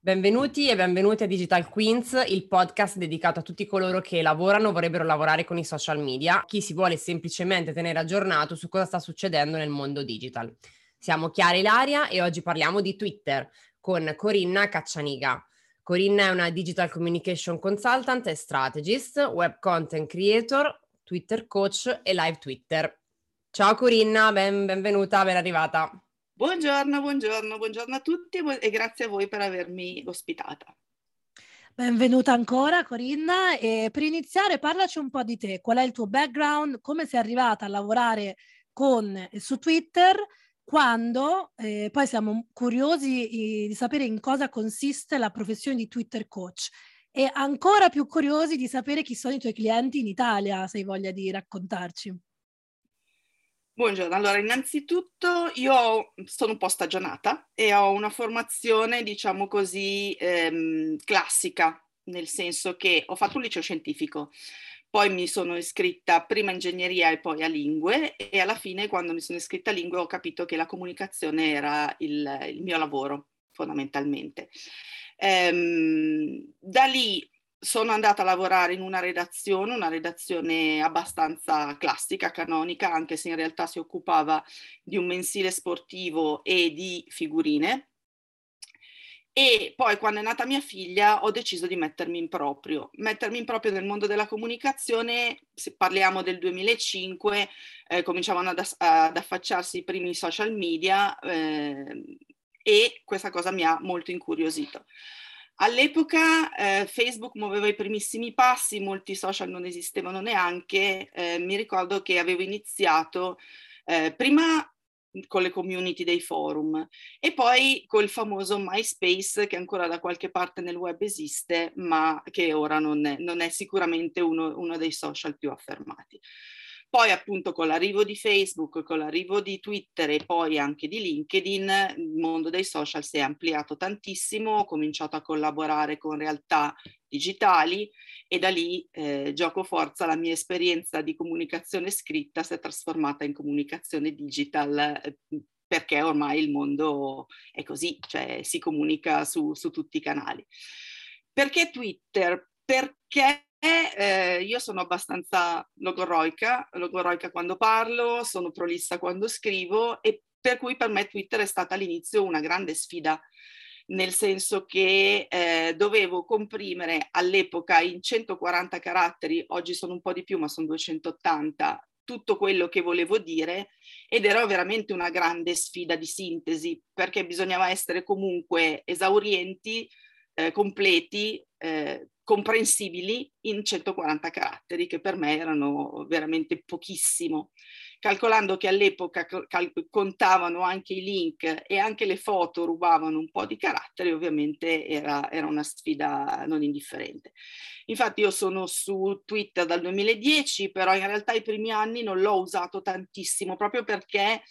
Benvenuti e benvenuti a Digital Queens, il podcast dedicato a tutti coloro che lavorano o vorrebbero lavorare con i social media, chi si vuole semplicemente tenere aggiornato su cosa sta succedendo nel mondo digital. Siamo Chiara Ilaria e oggi parliamo di Twitter con Corinna Caccianiga. Corinna è una Digital Communication Consultant e Strategist, Web Content Creator, Twitter Coach e Live Twitter. Ciao Corinna, ben, benvenuta, ben arrivata. Buongiorno, buongiorno, buongiorno a tutti e grazie a voi per avermi ospitata. Benvenuta ancora Corinna e per iniziare parlaci un po' di te, qual è il tuo background, come sei arrivata a lavorare con, su Twitter, quando, eh, poi siamo curiosi eh, di sapere in cosa consiste la professione di Twitter coach e ancora più curiosi di sapere chi sono i tuoi clienti in Italia, se hai voglia di raccontarci. Buongiorno, allora innanzitutto io sono un po' stagionata e ho una formazione, diciamo così, ehm, classica, nel senso che ho fatto un liceo scientifico, poi mi sono iscritta prima a ingegneria e poi a lingue e alla fine quando mi sono iscritta a lingue ho capito che la comunicazione era il, il mio lavoro fondamentalmente. Ehm, da lì sono andata a lavorare in una redazione, una redazione abbastanza classica, canonica, anche se in realtà si occupava di un mensile sportivo e di figurine. E poi quando è nata mia figlia ho deciso di mettermi in proprio. Mettermi in proprio nel mondo della comunicazione, se parliamo del 2005, eh, cominciavano ad, ad, affacciarsi i primi social media eh, e questa cosa mi ha molto incuriosito. All'epoca eh, Facebook muoveva i primissimi passi, molti social non esistevano neanche, eh, mi ricordo che avevo iniziato eh, prima con le community dei forum e poi col famoso MySpace che ancora da qualche parte nel web esiste ma che ora non è, non è sicuramente uno, uno dei social più affermati. Poi appunto con l'arrivo di Facebook, con l'arrivo di Twitter e poi anche di LinkedIn, il mondo dei social si è ampliato tantissimo, ho cominciato a collaborare con realtà digitali e da lì eh, gioco forza la mia esperienza di comunicazione scritta si è trasformata in comunicazione digital eh, perché ormai il mondo è così, cioè si comunica su, su tutti i canali. Perché Twitter? Perché eh, io sono abbastanza logoroica, logoroica quando parlo, sono prolissa quando scrivo e per cui per me Twitter è stata all'inizio una grande sfida, nel senso che eh, dovevo comprimere all'epoca in 140 caratteri, oggi sono un po' di più ma sono 280, tutto quello che volevo dire ed era veramente una grande sfida di sintesi perché bisognava essere comunque esaurienti, eh, completi, eh, comprensibili in 140 caratteri, che per me erano veramente pochissimo. Calcolando che all'epoca cal- contavano anche i link e anche le foto rubavano un po' di caratteri, ovviamente era, era una sfida non indifferente. Infatti io sono su Twitter dal 2010, però in realtà i primi anni non l'ho usato tantissimo, proprio perché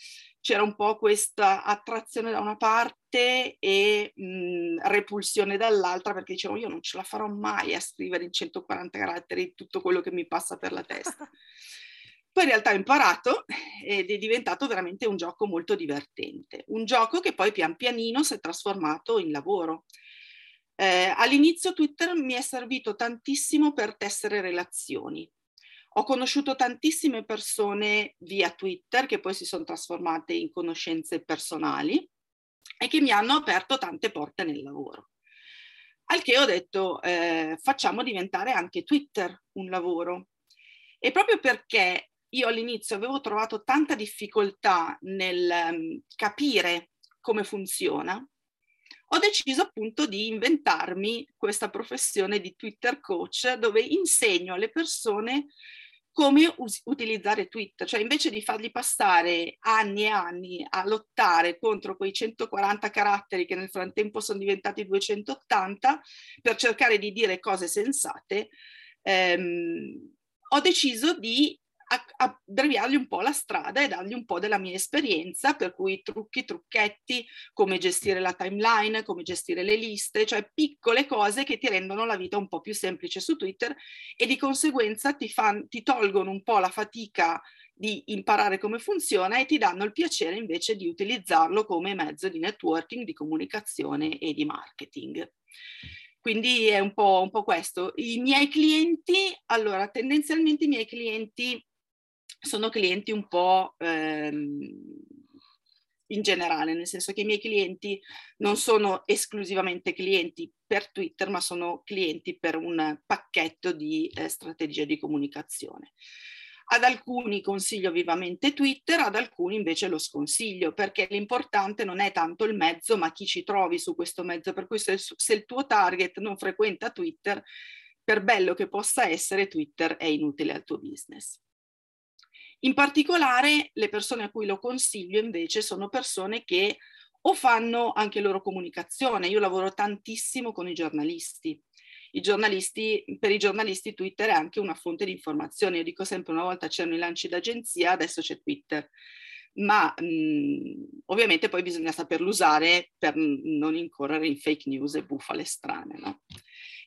c'era un po' questa attrazione da una parte e mh, repulsione dall'altra perché dicevo io non ce la farò mai a scrivere in 140 caratteri tutto quello che mi passa per la testa. Poi in realtà ho imparato ed è diventato veramente un gioco molto divertente, un gioco che poi pian pianino si è trasformato in lavoro. Eh, all'inizio Twitter mi è servito tantissimo per tessere relazioni, ho conosciuto tantissime persone via Twitter che poi si sono trasformate in conoscenze personali e che mi hanno aperto tante porte nel lavoro. Al che ho detto eh, facciamo diventare anche Twitter un lavoro. E proprio perché io all'inizio avevo trovato tanta difficoltà nel um, capire come funziona, ho deciso appunto di inventarmi questa professione di Twitter coach dove insegno alle persone come us- utilizzare Twitter, cioè invece di fargli passare anni e anni a lottare contro quei 140 caratteri che nel frattempo sono diventati 280 per cercare di dire cose sensate, ehm, ho deciso di abbreviargli un po' la strada e dargli un po' della mia esperienza, per cui trucchi, trucchetti, come gestire la timeline, come gestire le liste, cioè piccole cose che ti rendono la vita un po' più semplice su Twitter e di conseguenza ti, fan, ti tolgono un po' la fatica di imparare come funziona e ti danno il piacere invece di utilizzarlo come mezzo di networking, di comunicazione e di marketing. Quindi è un po', un po', questo. I miei clienti, allora tendenzialmente i miei clienti sono clienti un po' ehm, in generale, nel senso che i miei clienti non sono esclusivamente clienti per Twitter, ma sono clienti per un pacchetto di eh, strategie di comunicazione. Ad alcuni consiglio vivamente Twitter, ad alcuni invece lo sconsiglio, perché l'importante non è tanto il mezzo, ma chi ci trovi su questo mezzo. Per cui se, se il tuo target non frequenta Twitter, per bello che possa essere, Twitter è inutile al tuo business. In particolare le persone a cui lo consiglio invece sono persone che o fanno anche loro comunicazione. Io lavoro tantissimo con i giornalisti i giornalisti, per i giornalisti Twitter è anche una fonte di informazione. Io dico sempre una volta c'erano i lanci d'agenzia, adesso c'è Twitter. Ma mh, ovviamente poi bisogna saperlo usare per non incorrere in fake news e bufale strane. No?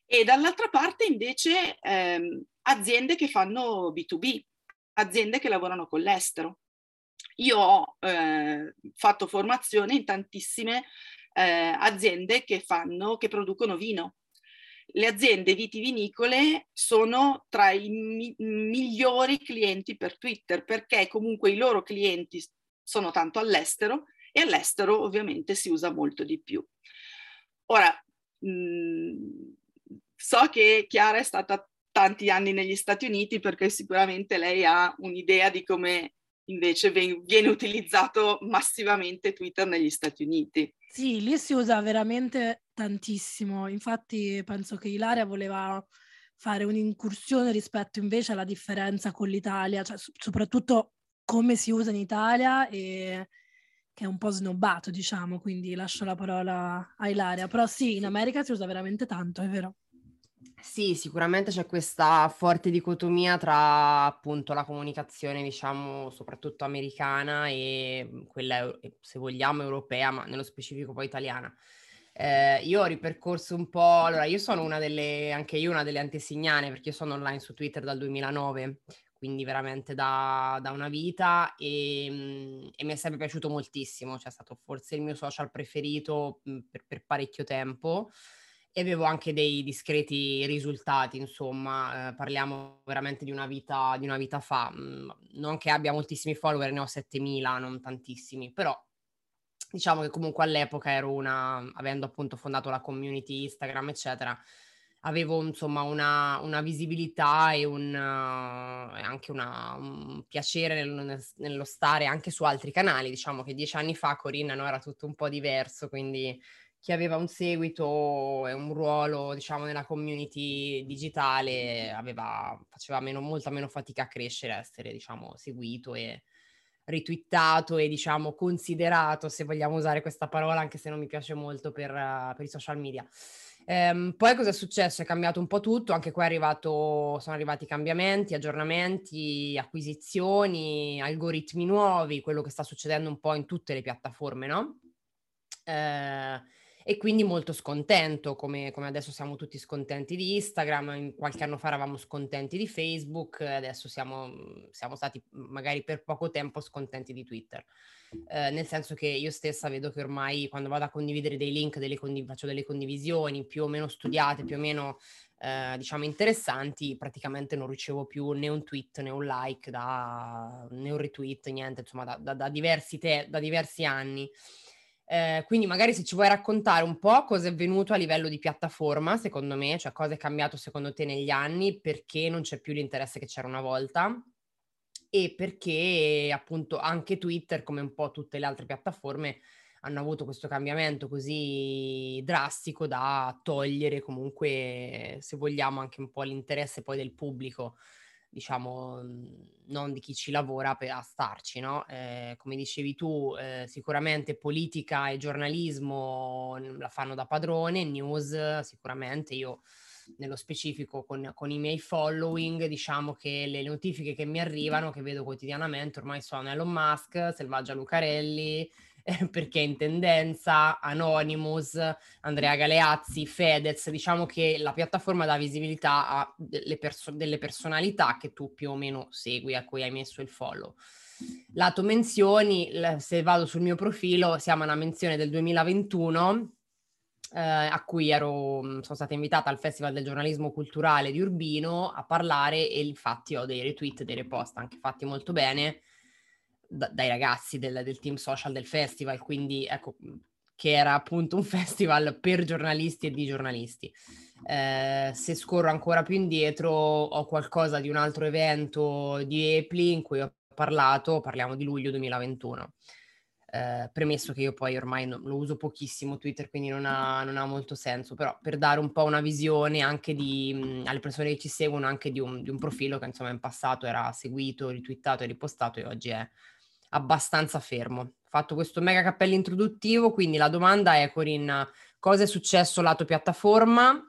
E dall'altra parte invece ehm, aziende che fanno B2B, aziende che lavorano con l'estero. Io ho eh, fatto formazione in tantissime eh, aziende che, fanno, che producono vino le aziende vitivinicole sono tra i mi- migliori clienti per Twitter perché comunque i loro clienti sono tanto all'estero e all'estero ovviamente si usa molto di più. Ora, mh, mhmm, so che Chiara è stata tanti anni negli Stati Uniti perché sicuramente lei ha un'idea di come invece viene utilizzato massivamente Twitter negli Stati Uniti. Sì, lì si usa veramente tantissimo. Infatti penso che Ilaria voleva fare un'incursione rispetto invece alla differenza con l'Italia, cioè soprattutto come si usa in Italia e che è un po' snobbato, diciamo, quindi lascio la parola a Ilaria. Però sì, in America si usa veramente tanto, è vero. Sì, sicuramente c'è questa forte dicotomia tra appunto la comunicazione, diciamo, soprattutto americana e quella, se vogliamo, europea, ma nello specifico poi italiana. Eh, io ho ripercorso un po', allora io sono una delle, anche io una delle antesignane perché io sono online su Twitter dal 2009, quindi veramente da, da una vita e, mm, e, mi è sempre piaciuto moltissimo, cioè è stato forse il mio social preferito mm, per, per parecchio tempo e avevo anche dei discreti risultati, insomma, eh, parliamo veramente di una vita, di una vita fa, mm, non che abbia moltissimi follower, ne ho 7000, non tantissimi, però diciamo che comunque all'epoca ero una, avendo appunto fondato la community Instagram, eccetera, avevo insomma una, una visibilità e un, uh, anche una, un piacere nel, nello stare anche su altri canali, diciamo che dieci anni fa Corinna no, era tutto un po' diverso, quindi chi aveva un seguito e un ruolo, diciamo, nella community digitale aveva, faceva meno, molta meno fatica a crescere, a essere, diciamo, seguito e ritwittato e, diciamo, considerato, se vogliamo usare questa parola, anche se non mi piace molto per, per i social media. Um, poi cosa è successo? È cambiato un po' tutto, anche qua arrivato, sono arrivati cambiamenti, aggiornamenti, acquisizioni, algoritmi nuovi, quello che sta succedendo un po' in tutte le piattaforme, no? Uh, e quindi molto scontento, come, come, adesso siamo tutti scontenti di Instagram, qualche anno fa eravamo scontenti di Facebook, adesso siamo, siamo stati magari per poco tempo scontenti di Twitter. Eh, nel senso che io stessa vedo che ormai quando vado a condividere dei link, delle condiv- faccio delle condivisioni più o meno studiate, più o meno eh, diciamo interessanti, praticamente non ricevo più né un tweet né un like, da, né un retweet, niente, insomma da, da, da diversi, te- da diversi anni. Eh, quindi magari se ci vuoi raccontare un po' cosa è venuto a livello di piattaforma, secondo me, cioè cosa è cambiato secondo te negli anni, perché non c'è più l'interesse che c'era una volta e perché appunto anche Twitter, come un po' tutte le altre piattaforme, hanno avuto questo cambiamento così drastico da togliere comunque, se vogliamo, anche un po' l'interesse poi del pubblico diciamo, non di chi ci lavora per, a starci, no? Eh, come dicevi tu, eh, sicuramente politica e giornalismo la fanno da padrone, news sicuramente, io nello specifico con, con, i miei following, diciamo che le notifiche che mi arrivano, che vedo quotidianamente, ormai sono Elon Musk, Selvaggia Lucarelli, perché in tendenza, Anonymous, Andrea Galeazzi, Fedez, diciamo che la piattaforma dà visibilità a delle, perso- delle personalità che tu più o meno segui, a cui hai messo il follow. Lato menzioni, se vado sul mio profilo, siamo a una menzione del 2021 eh, a cui ero, sono stata invitata al Festival del giornalismo culturale di Urbino a parlare e infatti ho dei retweet, dei repost anche fatti molto bene da, dai ragazzi del, del, team social del festival, quindi ecco che era appunto un festival per giornalisti e di giornalisti. Eh, se scorro ancora più indietro ho qualcosa di un altro evento di Epli in cui ho parlato, parliamo di luglio 2021. Eh, premesso che io poi ormai no, lo uso pochissimo Twitter, quindi non ha, non ha, molto senso, però per dare un po' una visione anche di, mh, alle persone che ci seguono, anche di un, di un, profilo che insomma in passato era seguito, ritwittato e ripostato e oggi è abbastanza fermo. Fatto questo mega cappello introduttivo, quindi la domanda è Corinna, cosa è successo lato piattaforma?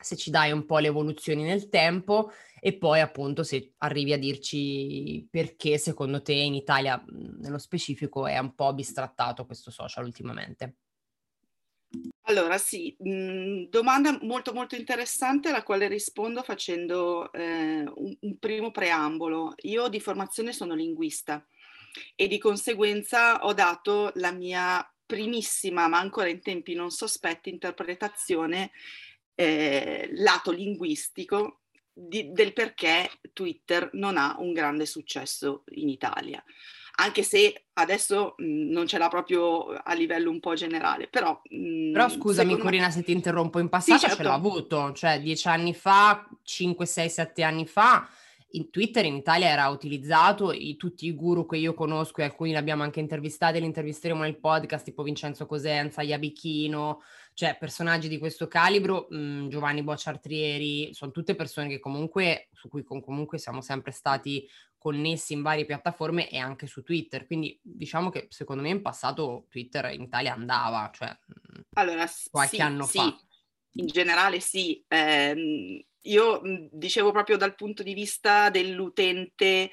Se ci dai un po' le evoluzioni nel tempo e poi appunto se arrivi a dirci perché secondo te in Italia nello specifico è un po' bistrattato questo social ultimamente. Allora sì, domanda molto molto interessante alla quale rispondo facendo eh, un, un primo preambolo. Io di formazione sono linguista e di conseguenza ho dato la mia primissima, ma ancora in tempi non sospetti, interpretazione eh, lato linguistico di, del perché Twitter non ha un grande successo in Italia. Anche se adesso mh, non ce l'ha proprio a livello un po' generale, però... Mh, però scusami Corina me... se ti interrompo, in passato sì, certo. ce l'ha avuto, cioè dieci anni fa, 5, 6, 7 anni fa, in Twitter in Italia era utilizzato, i, tutti i guru che io conosco e alcuni li abbiamo anche intervistati, li intervisteremo nel podcast, tipo Vincenzo Cosenza, Iabichino, cioè personaggi di questo calibro, mh, mhmm, Giovanni Bocciartrieri, sono tutte persone che comunque, su cui con, comunque siamo sempre stati connessi in varie piattaforme e anche su Twitter, quindi diciamo che secondo me in passato Twitter in Italia andava, cioè mhmm, allora, qualche sì, anno sì. fa. In generale sì, eh, io mhmm, dicevo proprio dal punto di vista dell'utente,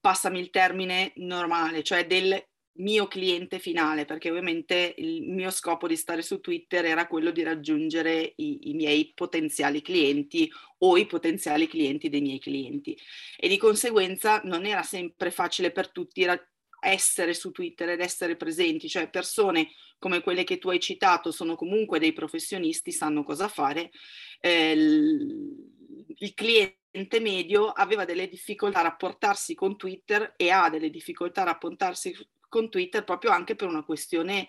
passami il termine normale, cioè del mio cliente finale, perché ovviamente il mio scopo di stare su Twitter era quello di raggiungere i, i, miei potenziali clienti o i potenziali clienti dei miei clienti. E di conseguenza non era sempre facile per tutti ra- essere su Twitter ed essere presenti, cioè persone come quelle che tu hai citato sono comunque dei professionisti, sanno cosa fare. Eh, il, cliente medio aveva delle difficoltà a rapportarsi con Twitter e ha delle difficoltà a rapportarsi con Twitter proprio anche per una questione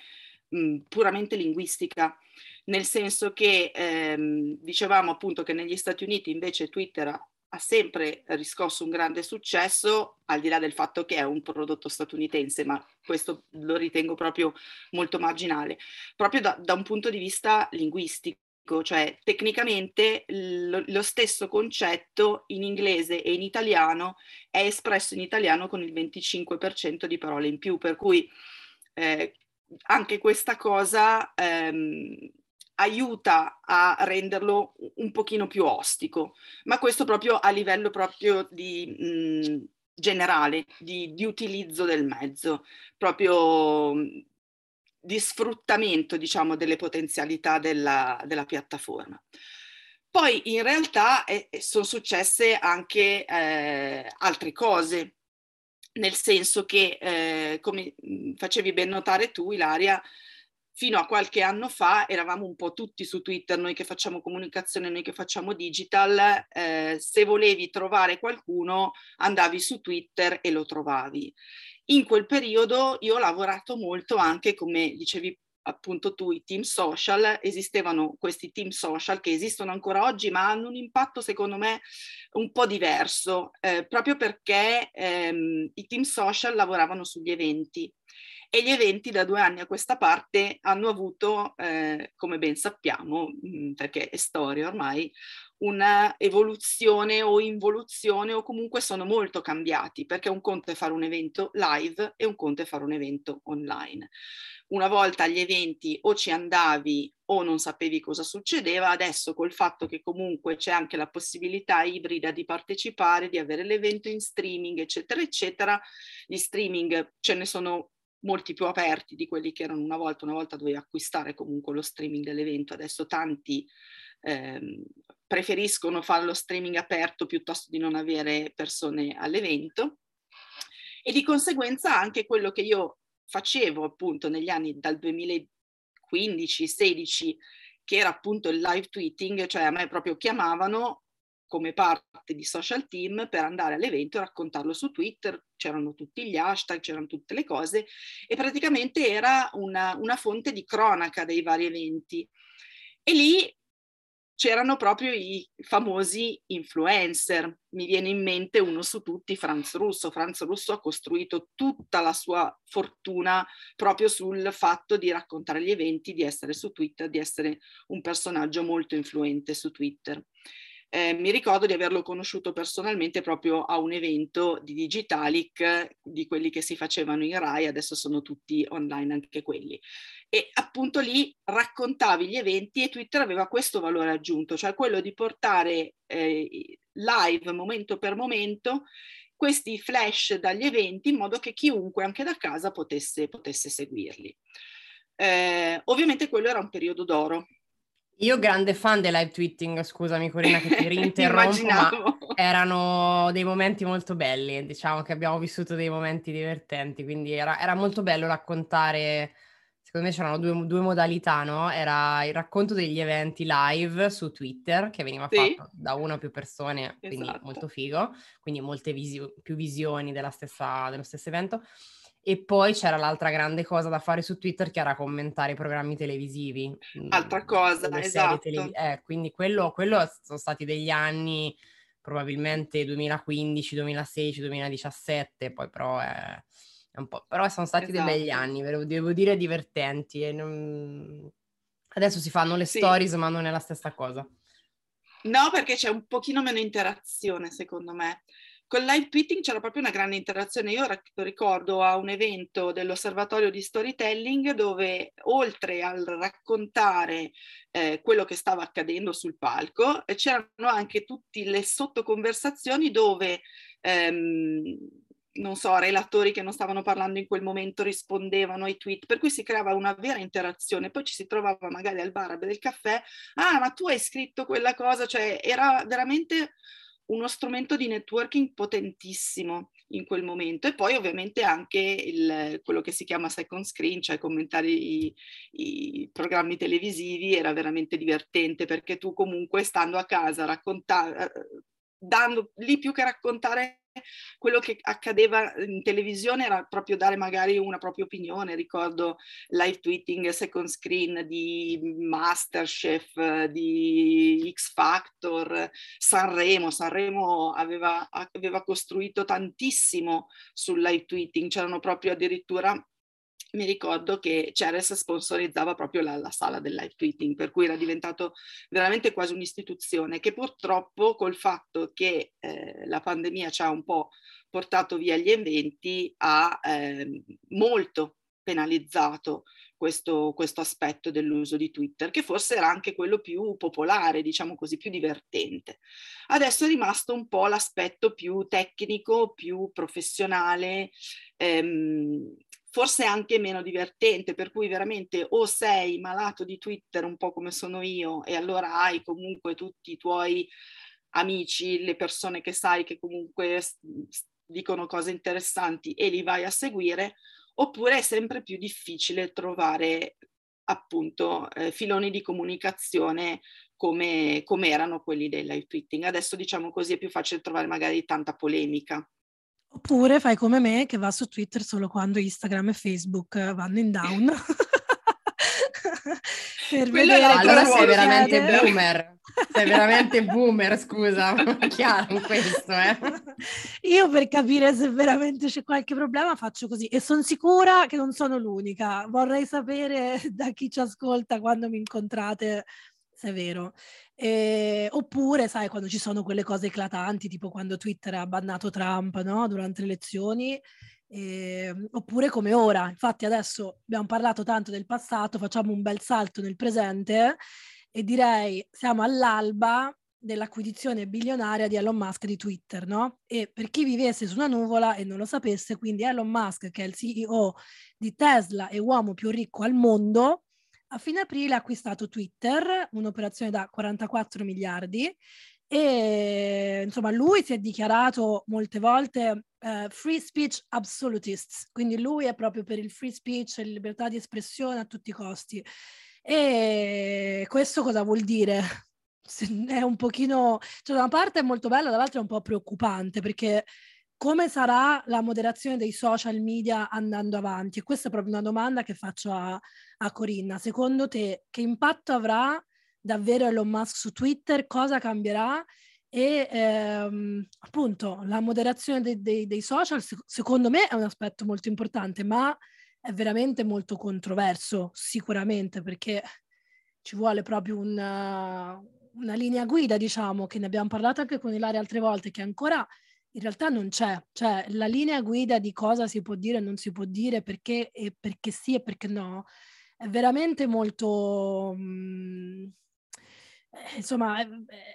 mh, puramente linguistica, nel senso che ehm, dicevamo appunto che negli Stati Uniti invece Twitter ha, ha sempre riscosso un grande successo, al di là del fatto che è un prodotto statunitense, ma questo lo ritengo proprio molto marginale, proprio da, da un punto di vista linguistico cioè tecnicamente lo, lo, stesso concetto in inglese e in italiano è espresso in italiano con il 25% di parole in più, per cui eh, anche questa cosa ehm, aiuta a renderlo un pochino più ostico, ma questo proprio a livello proprio di... Mh, generale di, di, utilizzo del mezzo, proprio di sfruttamento, diciamo, delle potenzialità della, della piattaforma. Poi in realtà eh, sono successe anche eh, altre cose, nel senso che, eh, come facevi ben notare tu, Ilaria, fino a qualche anno fa eravamo un po' tutti su Twitter, noi che facciamo comunicazione, noi che facciamo digital, eh, se volevi trovare qualcuno andavi su Twitter e lo trovavi. In quel periodo io ho lavorato molto anche, come dicevi appunto tu, i team social, esistevano questi team social che esistono ancora oggi, ma hanno un impatto secondo me un po' diverso, eh, proprio perché ehm, i team social lavoravano sugli eventi. E gli eventi da due anni a questa parte hanno avuto, eh, come ben sappiamo, mh, perché è storia ormai, una evoluzione o involuzione o comunque sono molto cambiati perché un conto è fare un evento live e un conto è fare un evento online. Una volta agli eventi o ci andavi o non sapevi cosa succedeva, adesso col fatto che comunque c'è anche la possibilità ibrida di partecipare, di avere l'evento in streaming, eccetera, eccetera, gli streaming ce ne sono molti più aperti di quelli che erano una volta, una volta dovevi acquistare comunque lo streaming dell'evento, adesso tanti ehm, preferiscono fare lo streaming aperto piuttosto di non avere persone all'evento. E di conseguenza anche quello che io facevo appunto negli anni dal 2015-16 che era appunto il live tweeting, cioè a me proprio chiamavano come parte di social team per andare all'evento e raccontarlo su Twitter, c'erano tutti gli hashtag, c'erano tutte le cose. E praticamente era una, una fonte di cronaca dei vari eventi. E lì c'erano proprio i famosi influencer. Mi viene in mente uno su tutti, Franz Russo. Franz Russo ha costruito tutta la sua fortuna proprio sul fatto di raccontare gli eventi, di essere su Twitter, di essere un personaggio molto influente su Twitter. Eh, mi ricordo di averlo conosciuto personalmente proprio a un evento di Digitalic, di quelli che si facevano in Rai, adesso sono tutti online anche quelli. E appunto lì raccontavi gli eventi e Twitter aveva questo valore aggiunto, cioè quello di portare eh, live momento per momento questi flash dagli eventi in modo che chiunque anche da casa potesse, potesse seguirli. Eh, ovviamente quello era un periodo d'oro, io grande fan del live tweeting, scusami Corina che ti rinterrompo, erano dei momenti molto belli, diciamo che abbiamo vissuto dei momenti divertenti, quindi era, era molto bello raccontare, secondo me c'erano due, due, modalità, no? Era il racconto degli eventi live su Twitter, che veniva sì. fatto da una o più persone, quindi esatto. molto figo, quindi molte visi- più visioni stessa, dello stesso evento, e poi c'era l'altra grande cosa da fare su Twitter che era commentare i programmi televisivi. Mm, Altra cosa, esatto. Televis- eh, quindi quello, quello sono stati degli anni probabilmente 2015, 2016, 2017, poi però po'... Però sono stati esatto. dei begli esatto. anni, devo, dire divertenti. E non... Adesso si fanno le sì. stories ma non è la stessa cosa. No, perché c'è un pochino meno interazione secondo me. Con live tweeting c'era proprio una grande interazione. Io ricordo a un evento dell'osservatorio di storytelling dove oltre al raccontare eh, quello che stava accadendo sul palco, eh, c'erano anche tutte le sottoconversazioni dove ehm, non so, relatori che non stavano parlando in quel momento rispondevano ai tweet, per cui si creava una vera interazione. Poi ci si trovava magari al bar il caffè, ah, ma tu hai scritto quella cosa, cioè era veramente uno strumento di networking potentissimo in quel momento e poi ovviamente anche il, quello che si chiama second screen, cioè commentare i, i, programmi televisivi era veramente divertente perché tu comunque stando a casa raccontare, dando lì più che raccontare quello che accadeva in televisione era proprio dare magari una propria opinione. Ricordo live tweeting second screen di Masterchef, di X Factor, Sanremo. Sanremo aveva, aveva costruito tantissimo sul live tweeting, c'erano proprio addirittura mi ricordo che Ceres sponsorizzava proprio la, la, sala del live tweeting, per cui era diventato veramente quasi un'istituzione che purtroppo col fatto che eh, la pandemia ci ha un po' portato via gli eventi ha eh, molto penalizzato questo, questo, aspetto dell'uso di Twitter, che forse era anche quello più popolare, diciamo così, più divertente. Adesso è rimasto un po' l'aspetto più tecnico, più professionale, ehm, forse anche meno divertente, per cui veramente o sei malato di Twitter un po' come sono io e allora hai comunque tutti i tuoi amici, le persone che sai che comunque dicono cose interessanti e li vai a seguire, oppure è sempre più difficile trovare appunto eh, filoni di comunicazione come, come erano quelli del live tweeting. Adesso diciamo così è più facile trovare magari tanta polemica. Oppure fai come me che va su Twitter solo quando Instagram e Facebook vanno in down. per vedere allora sei veramente chiede. boomer sei veramente boomer scusa chiaro questo eh? io per capire se veramente c'è qualche problema faccio così e sono sicura che non sono l'unica vorrei sapere da chi ci ascolta quando mi incontrate se è vero eh, oppure, sai, quando ci sono quelle cose eclatanti, tipo quando Twitter ha bannato Trump no? durante le elezioni, eh, oppure come ora. Infatti adesso abbiamo parlato tanto del passato, facciamo un bel salto nel presente e direi siamo all'alba dell'acquisizione bilionaria di Elon Musk di Twitter, no? E per chi vivesse su una nuvola e non lo sapesse, quindi Elon Musk, che è il CEO di Tesla e uomo più ricco al mondo, a fine aprile ha acquistato Twitter, un'operazione da 44 miliardi e insomma lui si è dichiarato molte volte uh, free speech absolutist, quindi lui è proprio per il free speech e libertà di espressione a tutti i costi. E questo cosa vuol dire? È un pochino, cioè da una parte è molto bello, dall'altra è un po' preoccupante perché come sarà la moderazione dei social media andando avanti? E questa è proprio una domanda che faccio a, a Corinna. Secondo te che impatto avrà davvero Elon Musk su Twitter? Cosa cambierà? E ehm, appunto la moderazione dei, dei, dei social secondo me è un aspetto molto importante, ma è veramente molto controverso sicuramente perché ci vuole proprio una, una linea guida, diciamo, che ne abbiamo parlato anche con Ilaria altre volte, che ancora in realtà non c'è, cioè la linea guida di cosa si può dire e non si può dire, perché, e perché sì e perché no, è veramente molto... Mh, mm, eh, insomma, è,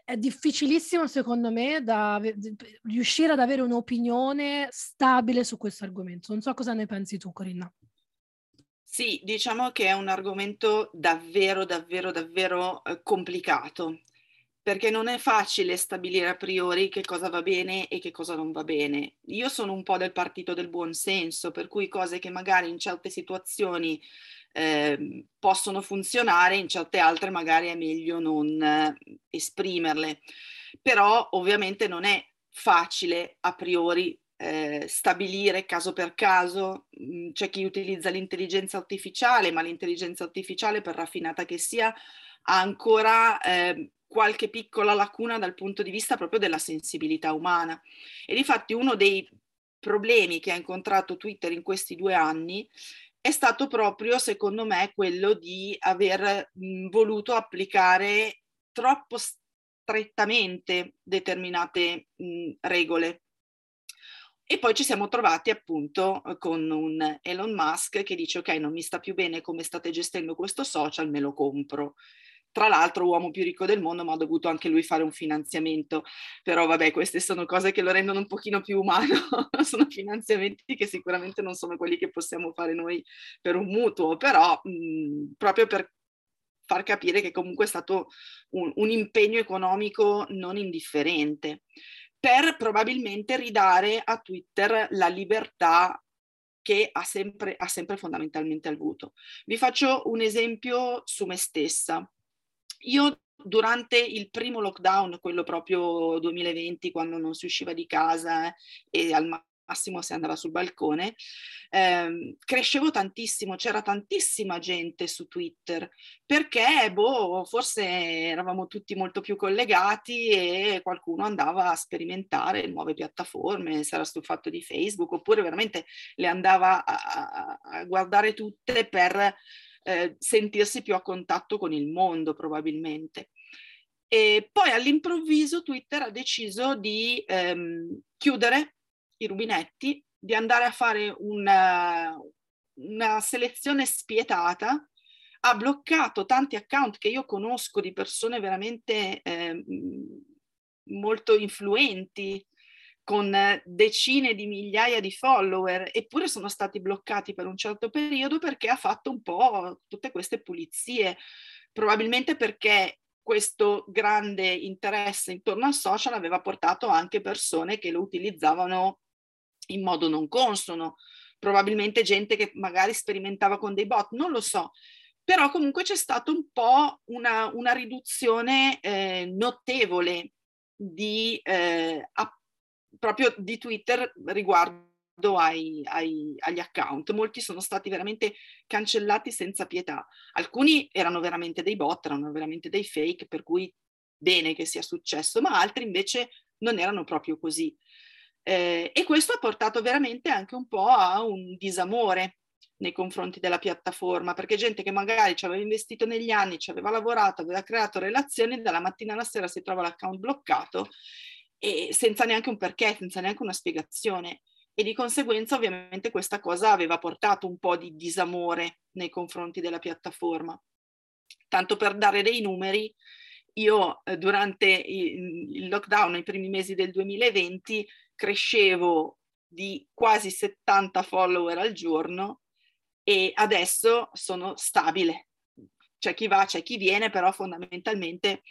è, difficilissimo secondo me da, riuscire ad avere un'opinione stabile su questo argomento. Non so cosa ne pensi tu, Corinna. Sì, diciamo che è un argomento davvero, davvero, davvero eh, complicato perché non è facile stabilire a priori che cosa va bene e che cosa non va bene. Io sono un po' del partito del buon senso, per cui cose che magari in certe situazioni eh, possono funzionare, in certe altre magari è meglio non eh, esprimerle. Però ovviamente non è facile a priori eh, stabilire caso per caso. Mm, c'è chi utilizza l'intelligenza artificiale, ma l'intelligenza artificiale, per raffinata che sia, ha ancora eh, qualche piccola lacuna dal punto di vista proprio della sensibilità umana. E difatti uno dei problemi che ha incontrato Twitter in questi due anni è stato proprio, secondo me, quello di aver mh, voluto applicare troppo strettamente determinate mh, regole. E poi ci siamo trovati appunto con un Elon Musk che dice ok, non mi sta più bene come state gestendo questo social, me lo compro tra l'altro uomo più ricco del mondo, ma ha dovuto anche lui fare un finanziamento. Però vabbè, queste sono cose che lo rendono un pochino più umano, sono finanziamenti che sicuramente non sono quelli che possiamo fare noi per un mutuo, però mh, proprio per far capire che comunque è stato un, un impegno economico non indifferente per probabilmente ridare a Twitter la libertà che ha sempre, ha sempre fondamentalmente avuto. Vi faccio un esempio su me stessa. Io durante il primo lockdown, quello proprio 2020, quando non si usciva di casa eh, e al massimo si andava sul balcone, ehm, crescevo tantissimo, c'era tantissima gente su Twitter, perché boh, forse eravamo tutti molto più collegati e qualcuno andava a sperimentare nuove piattaforme, si era stufato di Facebook, oppure veramente le andava a, a, a guardare tutte per eh, sentirsi più a contatto con il mondo probabilmente. E poi all'improvviso Twitter ha deciso di ehm, chiudere i rubinetti, di andare a fare una, una selezione spietata ha bloccato tanti account che io conosco di persone veramente eh, molto influenti con decine di migliaia di follower, eppure sono stati bloccati per un certo periodo perché ha fatto un po' tutte queste pulizie, probabilmente perché questo grande interesse intorno al social aveva portato anche persone che lo utilizzavano in modo non consono, probabilmente gente che magari sperimentava con dei bot, non lo so, però comunque c'è stata un po' una, una riduzione eh, notevole di eh, proprio di Twitter riguardo ai, ai, agli account. Molti sono stati veramente cancellati senza pietà. Alcuni erano veramente dei bot, erano veramente dei fake, per cui bene che sia successo, ma altri invece non erano proprio così. Eh, e questo ha portato veramente anche un po' a un disamore nei confronti della piattaforma, perché gente che magari ci aveva investito negli anni, ci aveva lavorato, aveva creato relazioni, dalla mattina alla sera si trova l'account bloccato e senza neanche un perché, senza neanche una spiegazione. E di conseguenza ovviamente questa cosa aveva portato un po' di disamore nei confronti della piattaforma. Tanto per dare dei numeri, io eh, durante il, lockdown, nei primi mesi del 2020, crescevo di quasi 70 follower al giorno e adesso sono stabile. C'è chi va, c'è chi viene, però fondamentalmente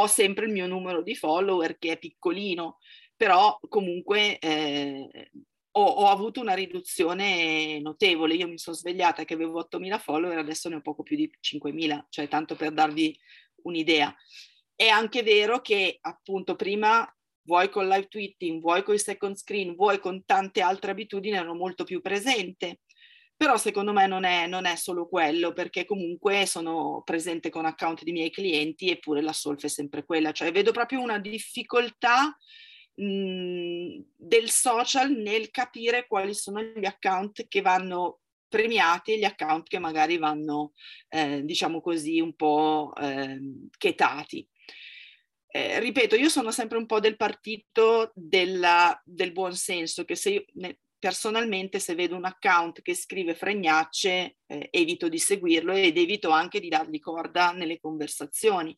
ho sempre il mio numero di follower che è piccolino, però comunque eh, ho, ho, avuto una riduzione notevole. Io mi sono svegliata che avevo 8.000 follower, adesso ne ho poco più di 5.000, cioè tanto per darvi un'idea. È anche vero che appunto prima vuoi con live tweeting, vuoi con i second screen, vuoi con tante altre abitudini ero molto più presente però secondo me non è, non è, solo quello, perché comunque sono presente con account di miei clienti eppure la solfa è sempre quella, cioè vedo proprio una difficoltà mh, del social nel capire quali sono gli account che vanno premiati e gli account che magari vanno, eh, diciamo così, un po' eh, chetati. Eh, ripeto, io sono sempre un po' del partito della, del buon senso, che se io, personalmente se vedo un account che scrive fregnacce eh, evito di seguirlo ed evito anche di dargli corda nelle conversazioni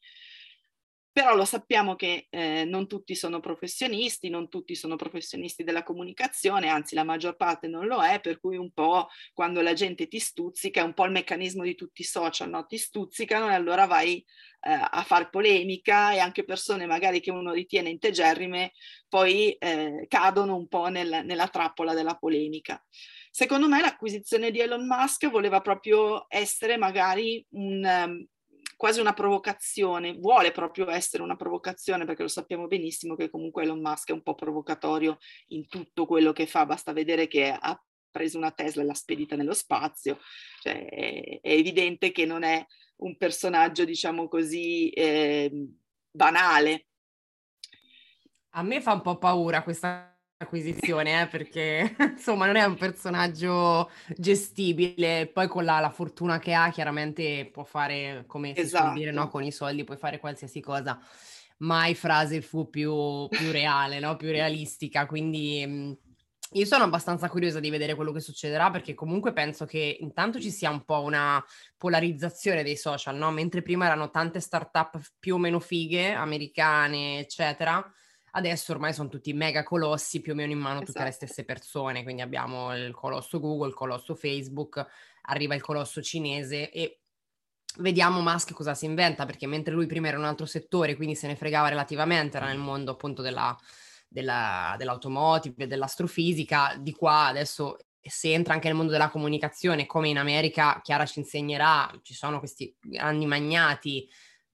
però lo sappiamo che eh, non tutti sono professionisti, non tutti sono professionisti della comunicazione, anzi la maggior parte non lo è, per cui un po' quando la gente ti stuzzica, è un po' il meccanismo di tutti i social, no? ti stuzzicano e allora vai eh, a far polemica e anche persone magari che uno ritiene integerrime poi eh, cadono un po' nel, nella trappola della polemica. Secondo me l'acquisizione di Elon Musk voleva proprio essere magari un, um, quasi una provocazione, vuole proprio essere una provocazione perché lo sappiamo benissimo che comunque Elon Musk è un po' provocatorio in tutto quello che fa, basta vedere che ha preso una Tesla e l'ha spedita nello spazio, cioè, è, è, evidente che non è un personaggio, diciamo così, eh, banale. A me fa un po' paura questa acquisizione, eh, perché insomma non è un personaggio gestibile, poi con la, la fortuna che ha chiaramente può fare, come esatto. dire, no? con i soldi puoi fare qualsiasi cosa, mai frase fu più, più reale, no? più realistica, quindi mh, io sono abbastanza curiosa di vedere quello che succederà perché comunque penso che intanto ci sia un po' una polarizzazione dei social, no? mentre prima erano tante start-up più o meno fighe, americane, eccetera, Adesso ormai sono tutti mega colossi, più o meno in mano esatto. tutte le esatto. stesse persone, quindi abbiamo il colosso Google, il colosso Facebook, arriva il colosso cinese e vediamo Musk cosa si inventa, perché mentre lui prima era un altro settore, quindi se ne fregava relativamente, era nel mondo appunto della, della, dell'automotive, dell'astrofisica, di qua adesso se entra anche nel mondo della comunicazione, come in America, Chiara ci insegnerà, ci sono questi grandi magnati,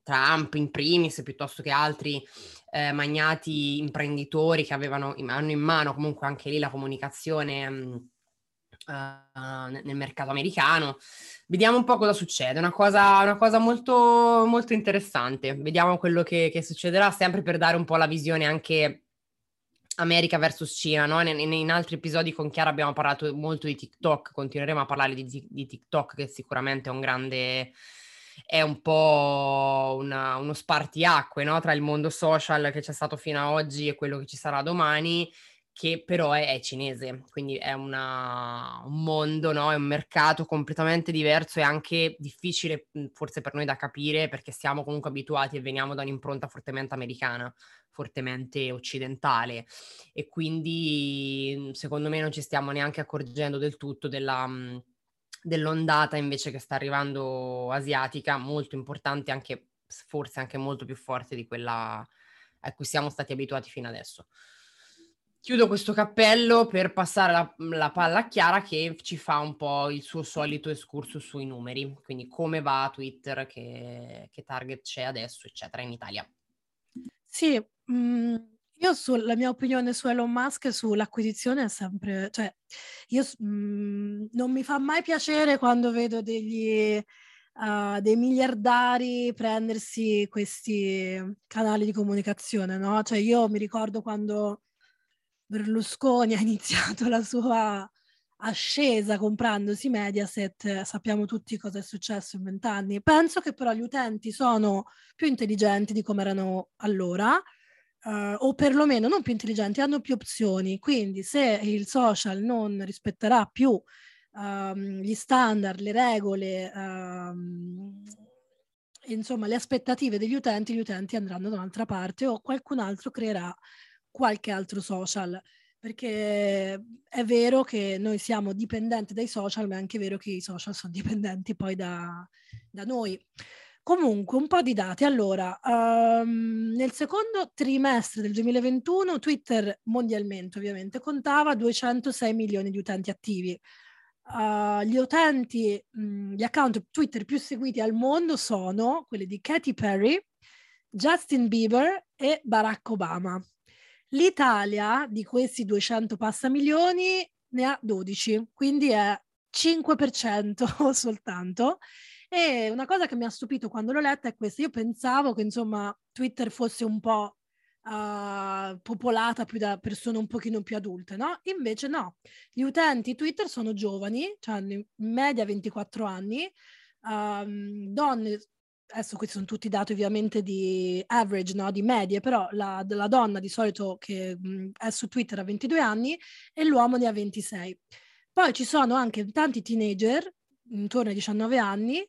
Trump in primis, piuttosto che altri eh, magnati imprenditori che avevano, hanno in mano comunque anche lì la comunicazione mh, uh, nel mercato americano. Vediamo un po' cosa succede, una cosa, una cosa molto, molto interessante. Vediamo quello che, che, succederà, sempre per dare un po' la visione anche America versus Cina, no? in, in, altri episodi con Chiara abbiamo parlato molto di TikTok, continueremo a parlare di, di TikTok che sicuramente è un grande è un po' una, uno spartiacque no? tra il mondo social che c'è stato fino ad oggi e quello che ci sarà domani, che però è, è cinese, quindi è una, un mondo, no? è un mercato completamente diverso e anche difficile forse per noi da capire perché siamo comunque abituati e veniamo da un'impronta fortemente americana fortemente occidentale e quindi secondo me non ci stiamo neanche accorgendo del tutto della, dell'ondata invece che sta arrivando asiatica, molto importante, anche forse anche molto più forte di quella a cui siamo stati abituati fino adesso. Chiudo questo cappello per passare la, la, palla a Chiara che ci fa un po' il suo solito escurso sui numeri, quindi come va Twitter, che, che target c'è adesso, eccetera, in Italia. Sì, mh, Io sulla mia opinione su Elon Musk sull'acquisizione è sempre, cioè, io mh, mm, non mi fa mai piacere quando vedo degli, uh, dei miliardari prendersi questi canali di comunicazione, no? Cioè io mi ricordo quando Berlusconi ha iniziato la sua ascesa comprandosi Mediaset, sappiamo tutti cosa è successo in vent'anni. Penso che però gli utenti sono più intelligenti di come erano allora uh, o perlomeno non più intelligenti, hanno più opzioni. Quindi se il social non rispetterà più um, gli standard, le regole, um, insomma le aspettative degli utenti, gli utenti andranno da un'altra parte o qualcun altro creerà qualche altro social. Perché è vero che noi siamo dipendenti dai social, ma è anche vero che i social sono dipendenti poi da, da noi. Comunque, un po' di dati. Allora, um, nel secondo trimestre del 2021 Twitter mondialmente ovviamente contava 206 milioni di utenti attivi. Uh, gli utenti, mh, gli account Twitter più seguiti al mondo sono quelli di Katy Perry, Justin Bieber e Barack Obama. L'Italia di questi 200 passa milioni ne ha 12, quindi è 5% soltanto e una cosa che mi ha stupito quando l'ho letta è questa. Io pensavo che insomma Twitter fosse un po' uh, popolata più da persone un pochino più adulte, no? Invece no. Gli utenti Twitter sono giovani, cioè hanno in media 24 anni, um, donne adesso questi sono tutti dati ovviamente di average, no? di medie, però la, la donna di solito che mh, è su Twitter ha 22 anni e l'uomo ne ha 26. Poi ci sono anche tanti teenager intorno ai 19 anni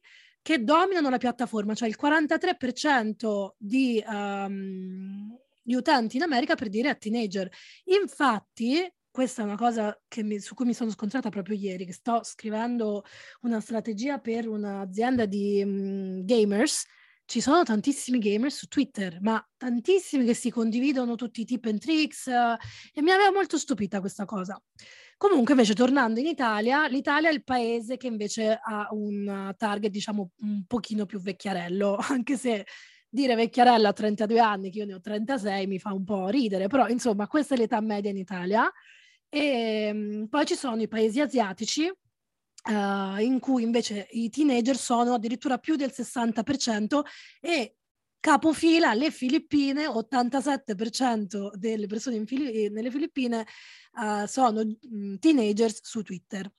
che dominano la piattaforma, cioè il 43% di, um, di utenti in America per dire è teenager. Infatti, questa è una cosa mi, su cui mi sono scontrata proprio ieri, che sto scrivendo una strategia per un'azienda di um, gamers. Ci sono tantissimi gamers su Twitter, ma tantissimi che si condividono tutti i tip and tricks uh, e mi aveva molto stupita questa cosa. Comunque, invece, tornando in Italia, l'Italia è il paese che invece ha un target, diciamo, un pochino più vecchiarello, anche se dire vecchiarella a 32 anni, che io ne ho 36, mi fa un po' ridere, però insomma, questa è l'età media in Italia. E um, poi ci sono i paesi asiatici, Uh, in cui invece i teenager sono addirittura più del 60% e capofila le Filippine, 87% delle persone Fili- nelle Filippine uh, sono teenagers su Twitter.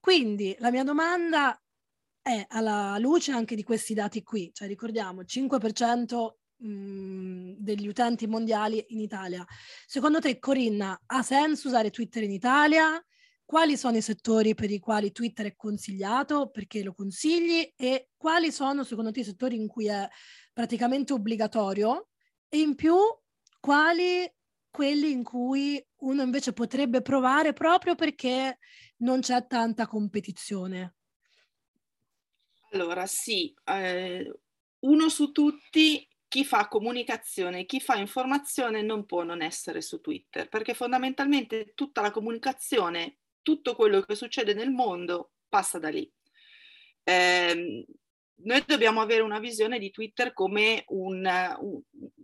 Quindi la mia domanda è alla luce anche di questi dati qui, cioè ricordiamo 5% mh, degli utenti mondiali in Italia. Secondo te, Corinna, ha senso usare Twitter in Italia? Quali sono i settori per i quali Twitter è consigliato? Perché lo consigli? E quali sono, secondo te, i settori in cui è praticamente obbligatorio? E in più, quali quelli in cui uno invece potrebbe provare proprio perché non c'è tanta competizione? Allora, sì, eh, uno su tutti, chi fa comunicazione, chi fa informazione non può non essere su Twitter, perché fondamentalmente tutta la comunicazione, tutto quello che succede nel mondo passa da lì. Eh, noi dobbiamo avere una visione di Twitter come un,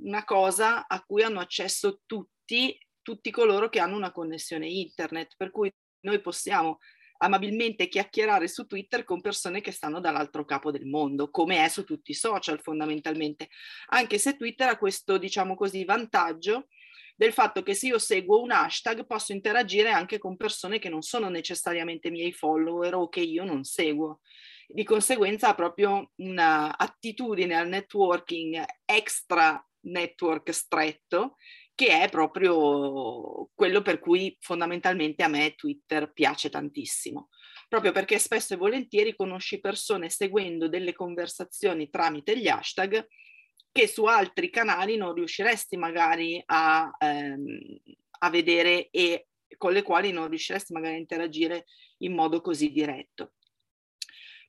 una cosa a cui hanno accesso tutti tutti, coloro che hanno una connessione internet, per cui noi possiamo amabilmente chiacchierare su Twitter con persone che stanno dall'altro capo del mondo, come è su tutti i social fondamentalmente, anche se Twitter ha questo, diciamo così, vantaggio del fatto che se io seguo un hashtag posso interagire anche con persone che non sono necessariamente miei follower o che io non seguo. Di conseguenza ha proprio un'attitudine al networking extra network stretto che è proprio quello per cui fondamentalmente a me Twitter piace tantissimo, proprio perché spesso e volentieri conosci persone seguendo delle conversazioni tramite gli hashtag che su altri canali non riusciresti magari a, ehm, a vedere e con le quali non riusciresti magari a interagire in modo così diretto.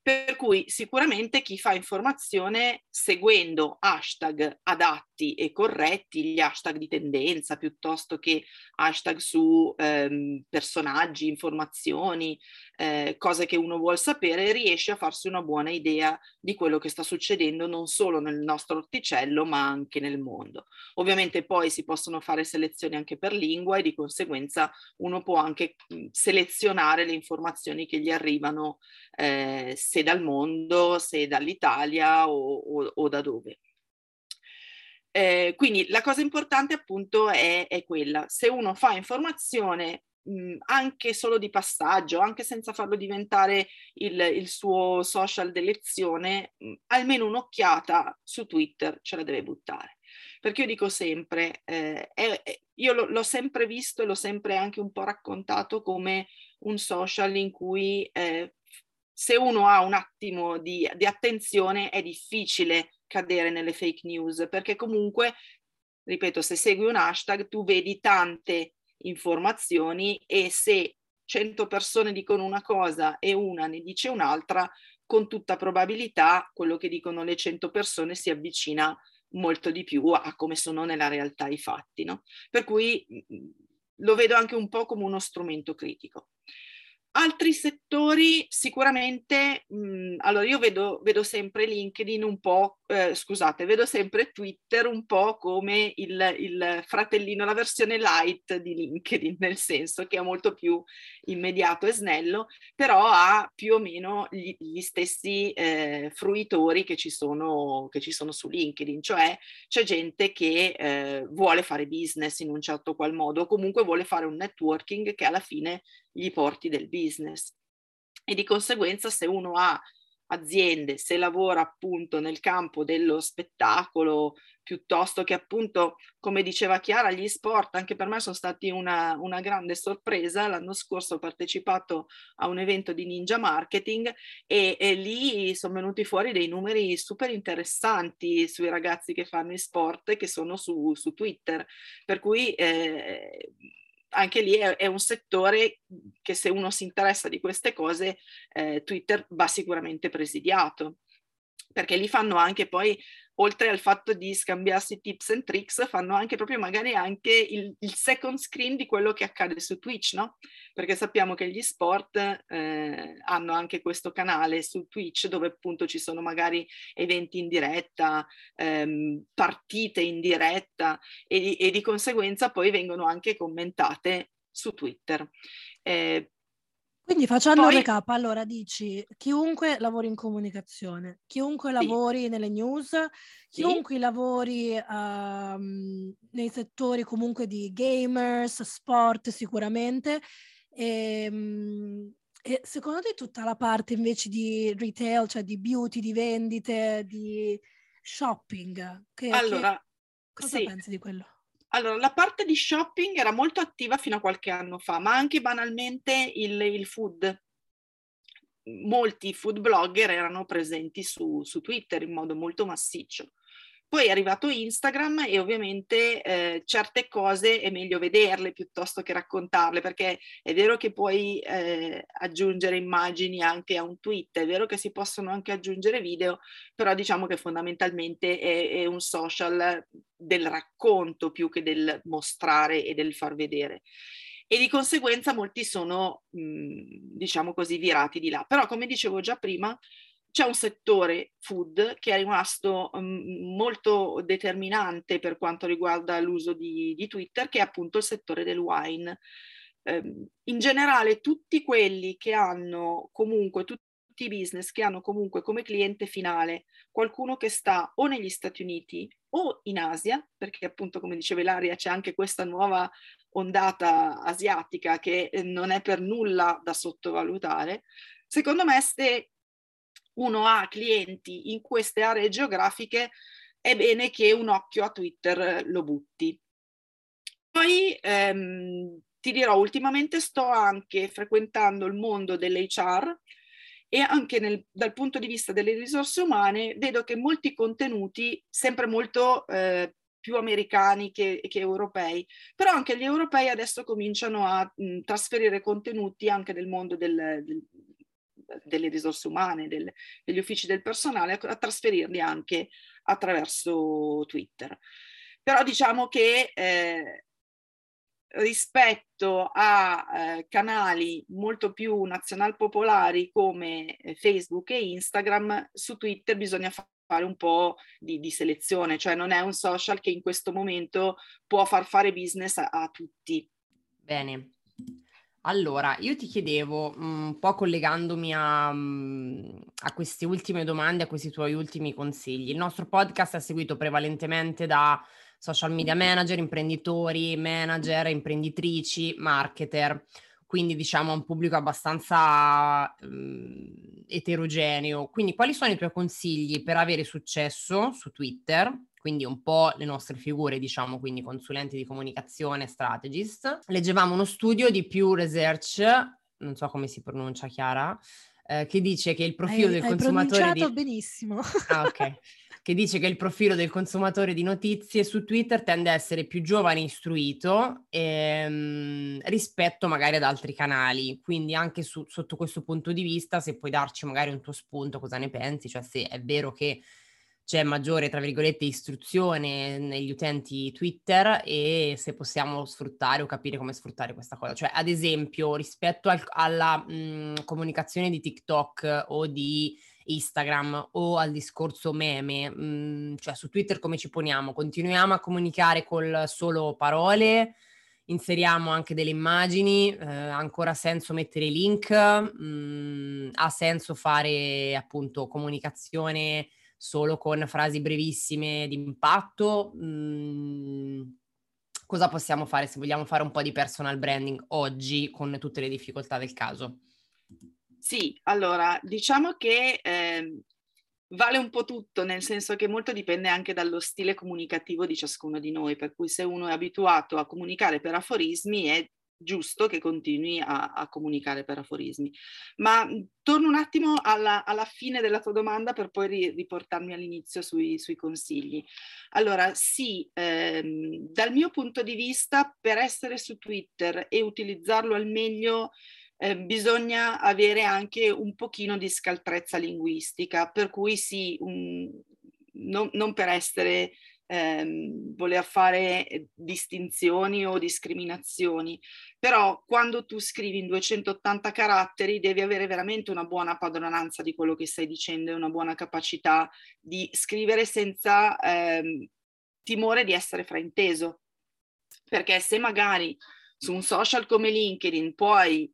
Per cui sicuramente chi fa informazione seguendo hashtag adatti fatti e corretti, gli hashtag di tendenza piuttosto che hashtag su ehm, personaggi, informazioni, eh, cose che uno vuole sapere, riesce a farsi una buona idea di quello che sta succedendo non solo nel nostro orticello ma anche nel mondo. Ovviamente poi si possono fare selezioni anche per lingua e di conseguenza uno può anche selezionare le informazioni che gli arrivano eh, se dal mondo, se dall'Italia o, o, o da dove. Eh, quindi la cosa importante appunto è, è, quella, se uno fa informazione mh, anche solo di passaggio, anche senza farlo diventare il, il suo social d'elezione, mh, almeno un'occhiata su Twitter ce la deve buttare. Perché io dico sempre, eh, è, io lo, l'ho sempre visto e l'ho sempre anche un po' raccontato come un social in cui eh, se uno ha un attimo di, di attenzione è difficile cadere nelle fake news, perché comunque, ripeto, se segui un hashtag tu vedi tante informazioni e se 100 persone dicono una cosa e una ne dice un'altra, con tutta probabilità quello che dicono le 100 persone si avvicina molto di più a come sono nella realtà i fatti. No? Per cui lo vedo anche un po' come uno strumento critico. Altri settori sicuramente, mh, allora io vedo, vedo, sempre LinkedIn un po', eh, scusate, vedo sempre Twitter un po' come il, il, fratellino, la versione light di LinkedIn, nel senso che è molto più immediato e snello, però ha più o meno gli, gli stessi eh, fruitori che ci, sono, che ci sono su LinkedIn, cioè c'è gente che eh, vuole fare business in un certo qual modo, o comunque vuole fare un networking che alla fine gli porti del business. E di conseguenza se uno ha aziende, se lavora appunto nel campo dello spettacolo, piuttosto che appunto, come diceva Chiara, gli sport, anche per me sono stati una, una grande sorpresa. L'anno scorso ho partecipato a un evento di Ninja Marketing e, e lì sono venuti fuori dei numeri super interessanti sui ragazzi che fanno i sport che sono su, su Twitter. Per cui eh, anche lì è, è, un settore che se uno si interessa di queste cose, eh, Twitter va sicuramente presidiato, perché lì fanno anche poi oltre al fatto di scambiarsi tips and tricks, fanno anche proprio magari anche il, il second screen di quello che accade su Twitch, no? Perché sappiamo che gli sport eh, hanno anche questo canale su Twitch dove appunto ci sono magari eventi in diretta, ehm, partite in diretta e, e, di conseguenza poi vengono anche commentate su Twitter. Eh, quindi facendo Poi, un recap, allora dici chiunque lavori in comunicazione, chiunque sì. lavori nelle news, chiunque sì. lavori uh, nei settori comunque di gamers, sport sicuramente, e, um, e secondo te tutta la parte invece di retail, cioè di beauty, di vendite, di shopping, che, allora, che, cosa sì. pensi di quello? Allora, la parte di shopping era molto attiva fino a qualche anno fa, ma anche banalmente il, il food. Molti food blogger erano presenti su, su Twitter in modo molto massiccio. Poi è arrivato Instagram e ovviamente eh, certe cose è meglio vederle piuttosto che raccontarle, perché è vero che puoi eh, aggiungere immagini anche a un tweet, è vero che si possono anche aggiungere video, però diciamo che fondamentalmente è, è un social del racconto più che del mostrare e del far vedere e di conseguenza molti sono, mh, diciamo così, virati di là. Però, come dicevo già prima, c'è un settore food che è rimasto um, molto determinante per quanto riguarda l'uso di, di, Twitter, che è appunto il settore del wine. Um, in generale, tutti quelli che hanno comunque, tutti i business che hanno comunque come cliente finale qualcuno che sta o negli Stati Uniti o in Asia, perché appunto come diceva Ilaria c'è anche questa nuova ondata asiatica che non è per nulla da sottovalutare, secondo me se uno ha clienti in queste aree geografiche, è bene che un occhio a Twitter lo butti. Poi ehm, ti dirò, ultimamente sto anche frequentando il mondo dell'HR e anche nel, dal punto di vista delle risorse umane vedo che molti contenuti, sempre molto eh, più americani che, che, europei, però anche gli europei adesso cominciano a mh, trasferire contenuti anche nel mondo del, del, delle risorse umane, del, degli uffici del personale, a trasferirli anche attraverso Twitter. Però diciamo che eh, rispetto a eh, canali molto più nazional popolari come eh, Facebook e Instagram, su Twitter bisogna fare un po' di, di, selezione, cioè non è un social che in questo momento può far fare business a, a tutti. Bene. Allora, io ti chiedevo, mm, un po' collegandomi a, mm, a, queste ultime domande, a questi tuoi ultimi consigli. Il nostro podcast è seguito prevalentemente da social media manager, imprenditori, manager, imprenditrici, marketer, quindi diciamo un pubblico abbastanza um, eterogeneo. Quindi quali sono i tuoi consigli per avere successo su Twitter? Quindi un po' le nostre figure, diciamo, quindi consulenti di comunicazione, strategist. Leggevamo uno studio di Pew Research, non so come si pronuncia Chiara, eh, che dice che il profilo hai, del hai consumatore... Di... benissimo. Ah, ok. che dice che il profilo del consumatore di notizie su Twitter tende a essere più giovane e istruito ehm, rispetto magari ad altri canali. Quindi anche su, sotto questo punto di vista, se puoi darci magari un tuo spunto, cosa ne pensi? Cioè se è vero che c'è maggiore, tra virgolette, istruzione negli utenti Twitter e se possiamo sfruttare o capire come sfruttare questa cosa. Cioè, ad esempio, rispetto al, alla mh, comunicazione di TikTok o di Instagram o al discorso meme, mh, mhmm, cioè su Twitter come ci poniamo? Continuiamo a comunicare con solo parole? Inseriamo anche delle immagini? Eh, ancora senso mettere link? Mh, mhmm, ha senso fare appunto comunicazione solo con frasi brevissime di impatto? Mhmm, cosa possiamo fare se vogliamo fare un po' di personal branding oggi con tutte le difficoltà del caso? Sì, allora diciamo che eh, vale un po' tutto, nel senso che molto dipende anche dallo stile comunicativo di ciascuno di noi, per cui se uno è abituato a comunicare per aforismi è giusto che continui a, a comunicare per aforismi. Ma torno un attimo alla, alla, fine della tua domanda per poi ri, riportarmi all'inizio sui, sui, consigli. Allora, sì, ehm, dal mio punto di vista, per essere su Twitter e utilizzarlo al meglio, eh, bisogna avere anche un pochino di scaltrezza linguistica, per cui sì, un, non, non, per essere ehm, voler fare distinzioni o discriminazioni, però quando tu scrivi in 280 caratteri devi avere veramente una buona padronanza di quello che stai dicendo e una buona capacità di scrivere senza ehm, timore di essere frainteso. Perché se magari su un social come LinkedIn puoi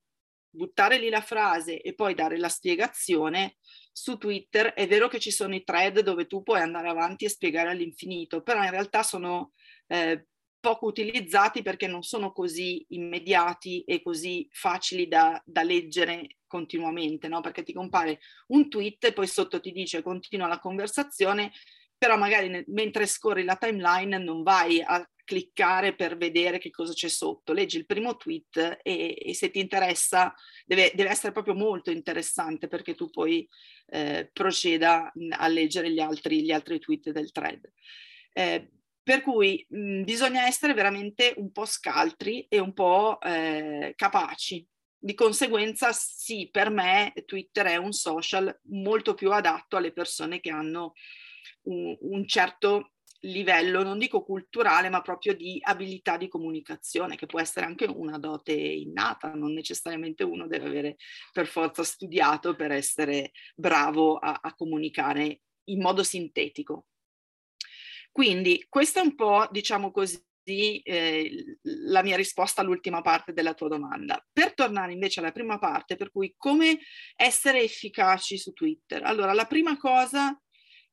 buttare lì la frase e poi dare la spiegazione, su Twitter è vero che ci sono i thread dove tu puoi andare avanti e spiegare all'infinito, però in realtà sono eh, poco utilizzati perché non sono così immediati e così facili da, da leggere continuamente, no? perché ti compare un tweet e poi sotto ti dice continua la conversazione, però magari nel, mentre scorri la timeline non vai a cliccare per vedere che cosa c'è sotto. Leggi il primo tweet e, e se ti interessa deve, deve, essere proprio molto interessante perché tu poi eh, proceda a leggere gli altri, gli altri tweet del thread. Eh, per cui mh, bisogna essere veramente un po' scaltri e un po' eh, capaci. Di conseguenza, sì, per me Twitter è un social molto più adatto alle persone che hanno un, un certo livello, non dico culturale, ma proprio di abilità di comunicazione, che può essere anche una dote innata, non necessariamente uno deve avere per forza studiato per essere bravo a, a comunicare in modo sintetico. Quindi questa è un po', diciamo così, eh, la mia risposta all'ultima parte della tua domanda. Per tornare invece alla prima parte, per cui come essere efficaci su Twitter. Allora, la prima cosa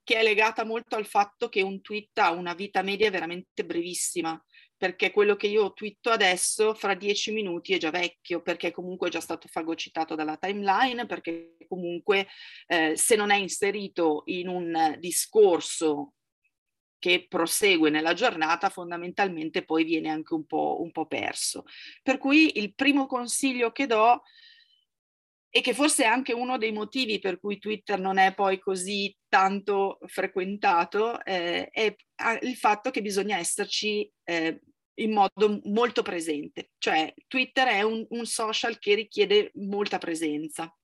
che è legata molto al fatto che un tweet ha una vita media veramente brevissima, perché quello che io twitto adesso fra dieci minuti è già vecchio, perché comunque è già stato fagocitato dalla timeline, perché comunque eh, se non è inserito in un discorso che prosegue nella giornata, fondamentalmente poi viene anche un po', un po' perso. Per cui il primo consiglio che do e che forse è anche uno dei motivi per cui Twitter non è poi così tanto frequentato, eh, è il fatto che bisogna esserci eh, in modo molto presente. Cioè Twitter è un, un social che richiede molta presenza.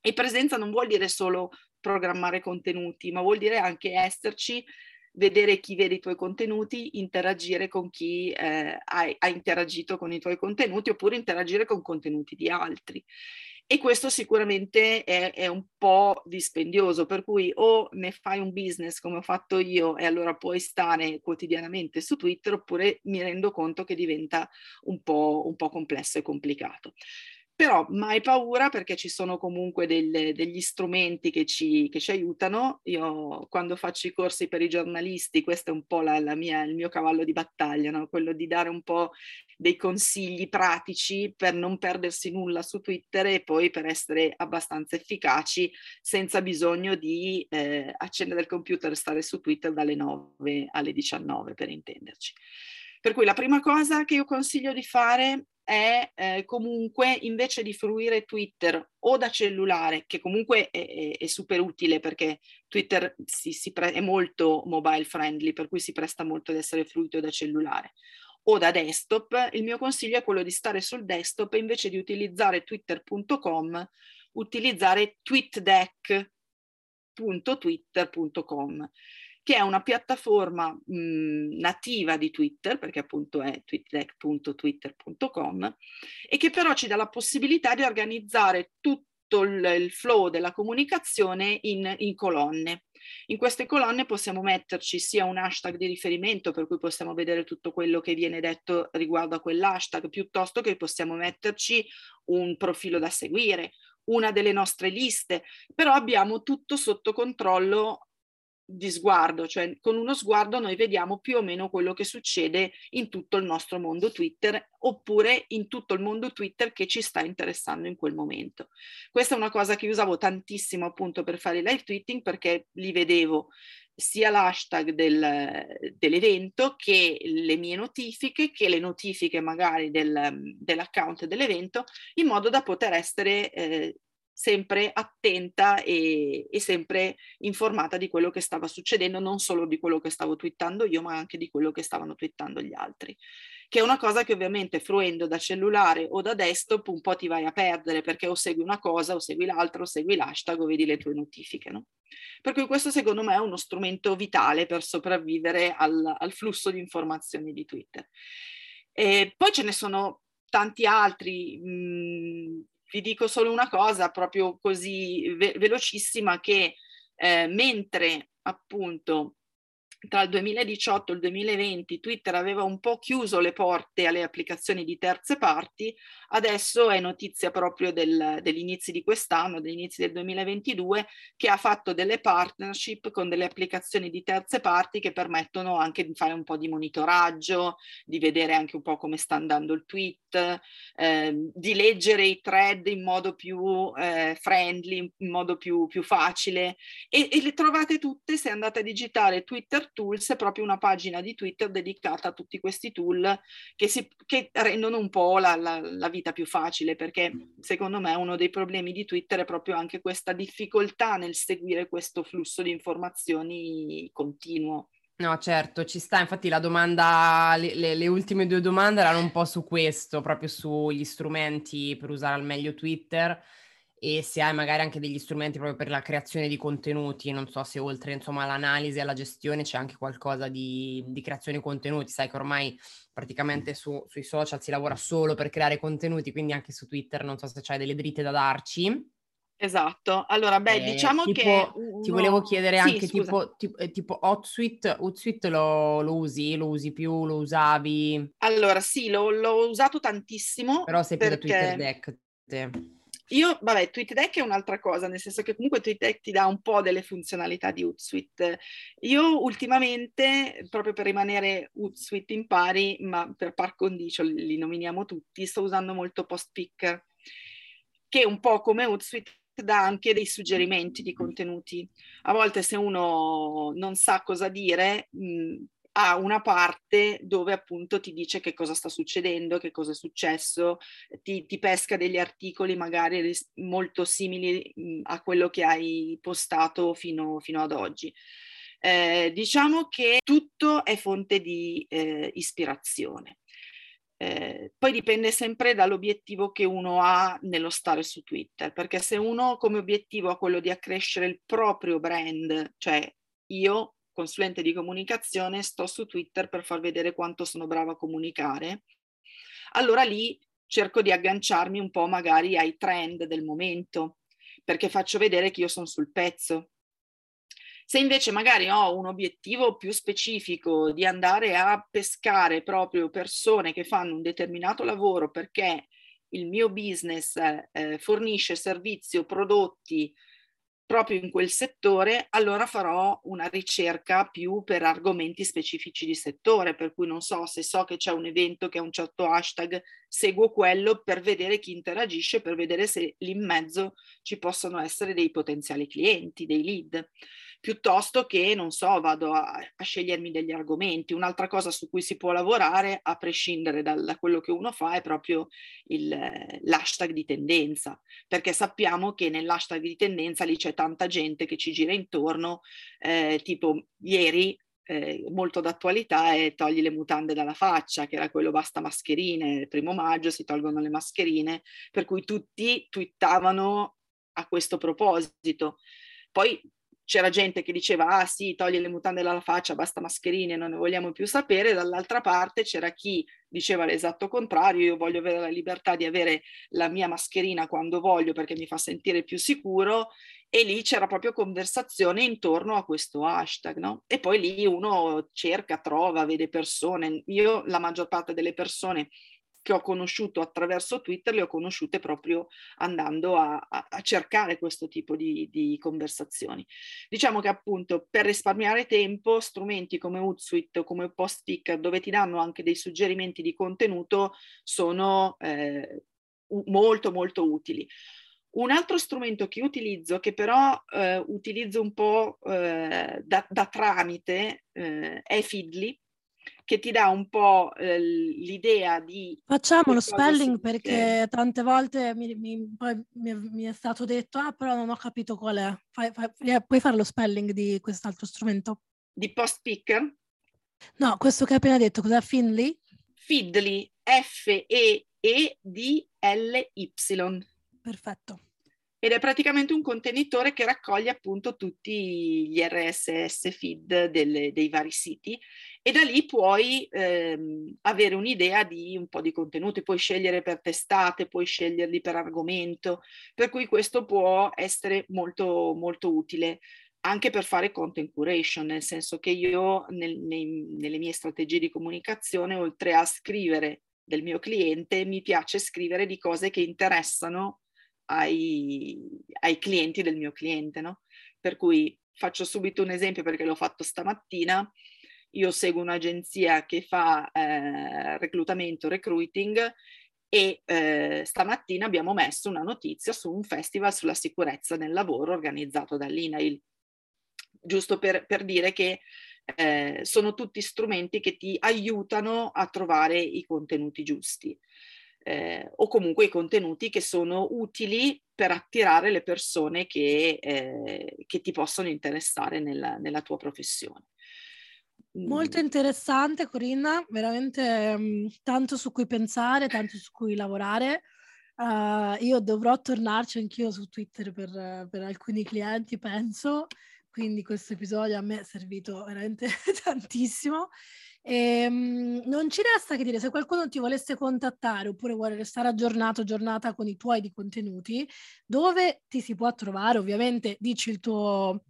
E presenza non vuol dire solo programmare contenuti, ma vuol dire anche esserci vedere chi vede i tuoi contenuti, interagire con chi eh, ha, ha interagito con i tuoi contenuti oppure interagire con contenuti di altri e questo sicuramente è, è, un po' dispendioso, per cui o ne fai un business come ho fatto io e allora puoi stare quotidianamente su Twitter oppure mi rendo conto che diventa un po', un po complesso e complicato. Però mai paura perché ci sono comunque del, degli strumenti che ci, che ci, aiutano. Io quando faccio i corsi per i giornalisti, questo è un po' la, la mia, il mio cavallo di battaglia, no? quello di dare un po' dei consigli pratici per non perdersi nulla su Twitter e poi per essere abbastanza efficaci senza bisogno di eh, accendere il computer e stare su Twitter dalle 9 alle 19 per intenderci. Per cui la prima cosa che io consiglio di fare è eh, comunque invece di fruire Twitter o da cellulare, che comunque è, è, è super utile perché Twitter si, si pre- è molto mobile friendly, per cui si presta molto ad essere fruito da cellulare, o da desktop, il mio consiglio è quello di stare sul desktop e invece di utilizzare twitter.com, utilizzare tweetdeck.twitter.com che è una piattaforma mh, nativa di Twitter, perché appunto è tweetdeck.twitter.com, e che però ci dà la possibilità di organizzare tutto il, il flow della comunicazione in, in colonne. In queste colonne possiamo metterci sia un hashtag di riferimento, per cui possiamo vedere tutto quello che viene detto riguardo a quell'hashtag, piuttosto che possiamo metterci un profilo da seguire, una delle nostre liste, però abbiamo tutto sotto controllo di sguardo, cioè con uno sguardo noi vediamo più o meno quello che succede in tutto il nostro mondo Twitter oppure in tutto il mondo Twitter che ci sta interessando in quel momento. Questa è una cosa che usavo tantissimo appunto per fare i live tweeting perché li vedevo sia l'hashtag del, dell'evento che le mie notifiche, che le notifiche magari del, dell'account dell'evento, in modo da poter essere eh, sempre attenta e, e, sempre informata di quello che stava succedendo, non solo di quello che stavo twittando io, ma anche di quello che stavano twittando gli altri. Che è una cosa che ovviamente fruendo da cellulare o da desktop un po' ti vai a perdere perché o segui una cosa o segui l'altra o segui l'hashtag o vedi le tue notifiche. No? Per cui questo secondo me è uno strumento vitale per sopravvivere al, al flusso di informazioni di Twitter. E poi ce ne sono tanti altri, mh, vi dico solo una cosa proprio così ve- velocissima che eh, mentre appunto tra il 2018 e il 2020 Twitter aveva un po' chiuso le porte alle applicazioni di terze parti, adesso è notizia proprio del, degli inizi di quest'anno, degli inizi del 2022, che ha fatto delle partnership con delle applicazioni di terze parti che permettono anche di fare un po' di monitoraggio, di vedere anche un po' come sta andando il tweet, eh, di leggere i thread in modo più eh, friendly, in modo più, più facile. E, e le trovate tutte se andate a digitare Twitter Tools è proprio una pagina di Twitter dedicata a tutti questi tool che, si, che rendono un po' la, la, la, vita più facile, perché secondo me uno dei problemi di Twitter è proprio anche questa difficoltà nel seguire questo flusso di informazioni continuo. No, certo, ci sta. Infatti la domanda, le, le, le, ultime due domande erano un po' su questo, proprio sugli strumenti per usare al meglio Twitter e se hai magari anche degli strumenti proprio per la creazione di contenuti, non so se oltre insomma all'analisi e alla gestione c'è anche qualcosa di, di creazione di contenuti, sai che ormai praticamente su, sui social si lavora solo per creare contenuti, quindi anche su Twitter non so se c'hai delle dritte da darci. Esatto, allora beh eh, diciamo tipo, che... Uno... Ti volevo chiedere sì, anche tipo, tipo, eh, tipo HotSuite, HotSuite lo, lo, usi? Lo usi più? Lo usavi? Allora sì, lo, l'ho usato tantissimo. Però sei perché... più da Twitter Deck. Te. Io, vabbè, TweetDeck è un'altra cosa, nel senso che comunque TweetDeck ti dà un po' delle funzionalità di Hootsuite. Io ultimamente, proprio per rimanere Hootsuite in pari, ma per par condicio li nominiamo tutti, sto usando molto PostPicker, che un po' come Hootsuite dà anche dei suggerimenti di contenuti. A volte se uno non sa cosa dire, mh, ha una parte dove appunto ti dice che cosa sta succedendo, che cosa è successo, ti, ti pesca degli articoli magari molto simili mh, a quello che hai postato fino, fino ad oggi. Eh, diciamo che tutto è fonte di eh, ispirazione. Eh, poi dipende sempre dall'obiettivo che uno ha nello stare su Twitter, perché se uno come obiettivo ha quello di accrescere il proprio brand, cioè io consulente di comunicazione, sto su Twitter per far vedere quanto sono brava a comunicare, allora lì cerco di agganciarmi un po' magari ai trend del momento, perché faccio vedere che io sono sul pezzo. Se invece magari ho un obiettivo più specifico di andare a pescare proprio persone che fanno un determinato lavoro perché il mio business eh, fornisce servizi o prodotti proprio in quel settore, allora farò una ricerca più per argomenti specifici di settore, per cui non so se so che c'è un evento che ha un certo hashtag, seguo quello per vedere chi interagisce, per vedere se lì in mezzo ci possono essere dei potenziali clienti, dei lead piuttosto che, non so, vado a, a, scegliermi degli argomenti. Un'altra cosa su cui si può lavorare, a prescindere da, da quello che uno fa, è proprio il, l'hashtag di tendenza, perché sappiamo che nell'hashtag di tendenza lì c'è tanta gente che ci gira intorno, eh, tipo ieri eh, molto d'attualità è togli le mutande dalla faccia, che era quello basta mascherine, il primo maggio si tolgono le mascherine, per cui tutti twittavano a questo proposito. Poi c'era gente che diceva ah sì, togli le mutande dalla faccia, basta mascherine, non ne vogliamo più sapere, dall'altra parte c'era chi diceva l'esatto contrario, io voglio avere la libertà di avere la mia mascherina quando voglio perché mi fa sentire più sicuro e lì c'era proprio conversazione intorno a questo hashtag, no? E poi lì uno cerca, trova, vede persone. Io la maggior parte delle persone che ho conosciuto attraverso Twitter le ho conosciute proprio andando a, a, a cercare questo tipo di, di, conversazioni. Diciamo che appunto per risparmiare tempo strumenti come Hootsuite come Postpicker dove ti danno anche dei suggerimenti di contenuto sono eh, molto molto utili. Un altro strumento che utilizzo, che però eh, utilizzo un po' eh, da, da, tramite, eh, è Feedly, che ti dà un po' eh, l'idea di... Facciamo lo spelling perché tante volte mi, mi, mi, mi, è stato detto, ah però non ho capito qual è. Fai, fai, puoi fare lo spelling di quest'altro strumento? Di post picker? No, questo che hai appena detto, cos'è Finley? Feedly, F-E-E-D-L-Y. Perfetto ed è praticamente un contenitore che raccoglie appunto tutti gli RSS feed delle, dei vari siti e da lì puoi ehm, avere un'idea di un po' di contenuti, puoi scegliere per testate, puoi sceglierli per argomento, per cui questo può essere molto, molto utile anche per fare content curation, nel senso che io nel, nei, nelle mie strategie di comunicazione, oltre a scrivere del mio cliente, mi piace scrivere di cose che interessano ai, ai clienti del mio cliente, no? Per cui faccio subito un esempio perché l'ho fatto stamattina io seguo un'agenzia che fa eh, reclutamento, recruiting e eh, stamattina abbiamo messo una notizia su un festival sulla sicurezza nel lavoro organizzato dall'INAIL, giusto per, per dire che eh, sono tutti strumenti che ti aiutano a trovare i contenuti giusti. Eh, o comunque i contenuti che sono utili per attirare le persone che, eh, che ti possono interessare nella, nella tua professione. Molto interessante Corinna, veramente um, tanto su cui pensare, tanto su cui lavorare. Uh, io dovrò tornarci anch'io su Twitter per, per, alcuni clienti, penso, quindi questo episodio a me è servito veramente tantissimo. E, um, non ci resta che dire, se qualcuno ti volesse contattare oppure vuole restare aggiornato, aggiornata con i tuoi di contenuti, dove ti si può trovare? Ovviamente dici il tuo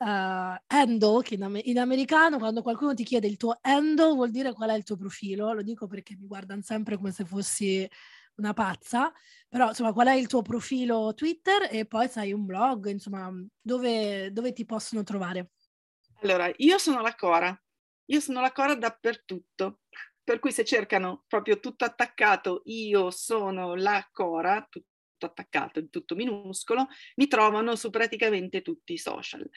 uh, handle, che in, in, americano quando qualcuno ti chiede il tuo handle vuol dire qual è il tuo profilo, lo dico perché mi guardano sempre come se fossi una pazza, però insomma qual è il tuo profilo Twitter e poi sai un blog, insomma dove, dove ti possono trovare? Allora, io sono la Cora, io sono la Cora dappertutto, per cui se cercano proprio tutto attaccato, io sono la Cora, tutto attaccato, tutto minuscolo, mi trovano su praticamente tutti i social.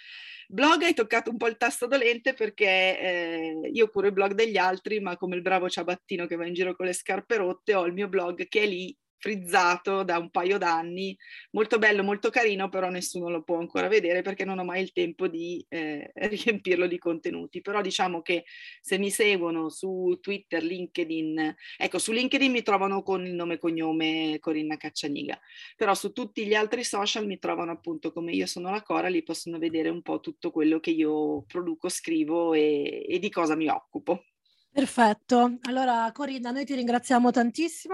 Blog hai toccato un po' il tasto dolente perché eh, io curo i blog degli altri, ma come il bravo ciabattino che va in giro con le scarpe rotte, ho il mio blog che è lì frizzato da un paio d'anni, molto bello, molto carino, però nessuno lo può ancora vedere perché non ho mai il tempo di eh, riempirlo di contenuti. Però diciamo che se mi seguono su Twitter, LinkedIn, ecco, su LinkedIn mi trovano con il nome e cognome Corinna Caccianiga, però su tutti gli altri social mi trovano appunto come io sono la Cora, lì possono vedere un po' tutto quello che io produco, scrivo e, e di cosa mi occupo. Perfetto, allora Corinna, noi ti ringraziamo tantissimo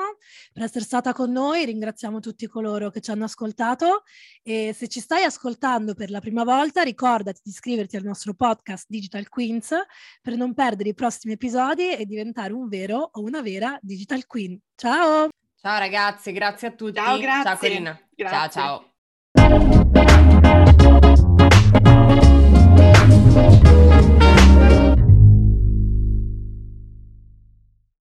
per essere stata con noi, ringraziamo tutti coloro che ci hanno ascoltato e se ci stai ascoltando per la prima volta ricordati di iscriverti al nostro podcast Digital Queens per non perdere i prossimi episodi e diventare un vero o una vera Digital Queen. Ciao! Ciao ragazzi, grazie a tutti. Ciao, grazie. Ciao Corinna. Grazie. Ciao ciao.